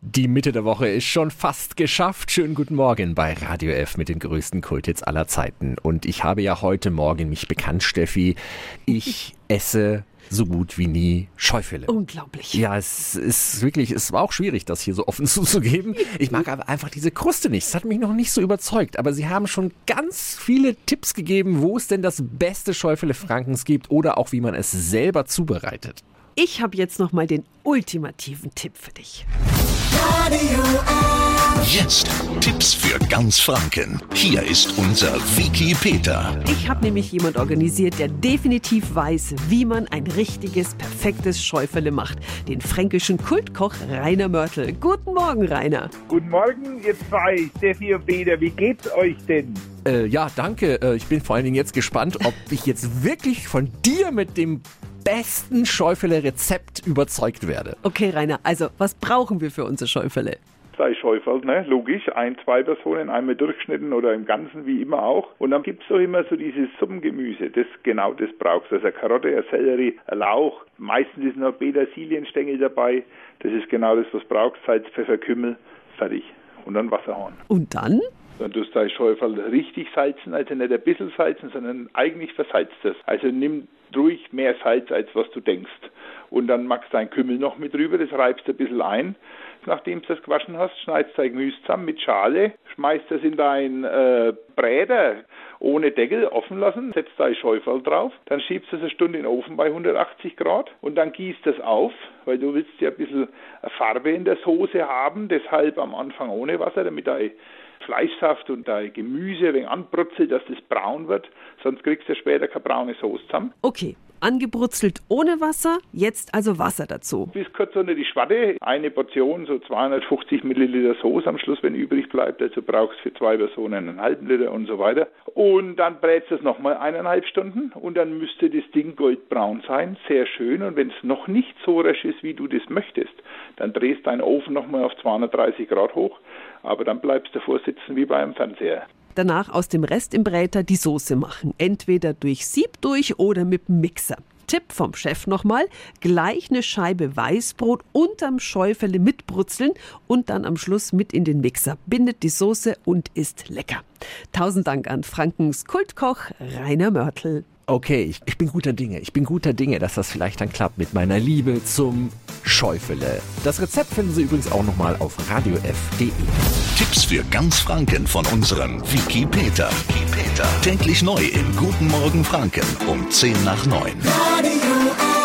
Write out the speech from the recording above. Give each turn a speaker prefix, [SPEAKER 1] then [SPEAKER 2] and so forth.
[SPEAKER 1] Die Mitte der Woche ist schon fast geschafft. Schönen guten Morgen bei Radio F mit den größten Kulthits aller Zeiten. Und ich habe ja heute Morgen mich bekannt, Steffi. Ich esse so gut wie nie Schäufele.
[SPEAKER 2] Unglaublich.
[SPEAKER 1] Ja, es ist wirklich, es war auch schwierig, das hier so offen zuzugeben. Ich mag aber einfach diese Kruste nicht. Es hat mich noch nicht so überzeugt. Aber Sie haben schon ganz viele Tipps gegeben, wo es denn das beste Schäufele Frankens gibt oder auch wie man es selber zubereitet.
[SPEAKER 2] Ich habe jetzt noch mal den ultimativen Tipp für dich.
[SPEAKER 3] Jetzt Tipps für ganz Franken. Hier ist unser Wiki Peter.
[SPEAKER 2] Ich habe nämlich jemand organisiert, der definitiv weiß, wie man ein richtiges, perfektes Schäufele macht. Den fränkischen Kultkoch Rainer Mörtel. Guten Morgen, Rainer.
[SPEAKER 4] Guten Morgen, ihr zwei, Steffi und Peter. Wie geht's euch denn?
[SPEAKER 1] Äh, ja, danke. Äh, ich bin vor allen Dingen jetzt gespannt, ob ich jetzt wirklich von dir mit dem besten Schäufele-Rezept überzeugt werde.
[SPEAKER 2] Okay, Rainer, also was brauchen wir für unser Schäufele?
[SPEAKER 4] Zwei Schäufel, ne? Logisch. Ein, zwei Personen, einmal durchgeschnitten oder im Ganzen, wie immer auch. Und dann gibt's doch immer so dieses Suppengemüse. Das, genau das brauchst. Also eine Karotte, ein Sellerie, ein Lauch. Meistens ist noch Petersilienstängel dabei. Das ist genau das, was du brauchst. Salz, Pfeffer, Kümmel, fertig. Und dann Wasserhorn.
[SPEAKER 2] Und dann?
[SPEAKER 4] Dann tust du dein Schäufel richtig salzen, also nicht ein bisschen salzen, sondern eigentlich versalzt das. Also nimm ruhig mehr Salz, als was du denkst. Und dann machst du dein Kümmel noch mit rüber, das reibst du ein bisschen ein. Nachdem du das gewaschen hast, schneidest dein Gemüse zusammen mit Schale, schmeißt das in dein äh, Bräder ohne Deckel offen lassen, setzt dein Schäufel drauf, dann schiebst du es eine Stunde in den Ofen bei 180 Grad und dann gießt das auf, weil du willst ja ein bisschen Farbe in der Soße haben, deshalb am Anfang ohne Wasser, damit dein Fleischsaft und dein Gemüse ein wenig anbrutzelt, dass das braun wird, sonst kriegst du später keine braune Soße zusammen.
[SPEAKER 2] Okay, angebrutzelt ohne Wasser, jetzt also Wasser dazu.
[SPEAKER 4] Bis kurz unter die Schwatte, eine Portion, so 250 Milliliter Soße am Schluss, wenn übrig bleibt. Also brauchst du für zwei Personen einen halben Liter und so weiter. Und dann brätst du es nochmal eineinhalb Stunden und dann müsste das Ding goldbraun sein, sehr schön. Und wenn es noch nicht so rasch ist, wie du das möchtest, dann drehst deinen Ofen nochmal auf 230 Grad hoch, aber dann bleibst du vorsitzen wie beim Fernseher
[SPEAKER 2] danach aus dem Rest im Bräter die Soße machen. Entweder durch Sieb durch oder mit dem Mixer. Tipp vom Chef nochmal, gleich eine Scheibe Weißbrot unterm Schäufele mitbrutzeln und dann am Schluss mit in den Mixer. Bindet die Soße und ist lecker. Tausend Dank an Frankens Kultkoch Rainer Mörtel.
[SPEAKER 1] Okay, ich, ich bin guter Dinge. Ich bin guter Dinge, dass das vielleicht dann klappt mit meiner Liebe zum Schäufele. Das Rezept finden Sie übrigens auch nochmal auf radiof.de.
[SPEAKER 3] Tipps für ganz Franken von unserem Wiki Peter. Wiki Peter. Täglich neu im Guten Morgen Franken um 10 nach 9.
[SPEAKER 5] Radio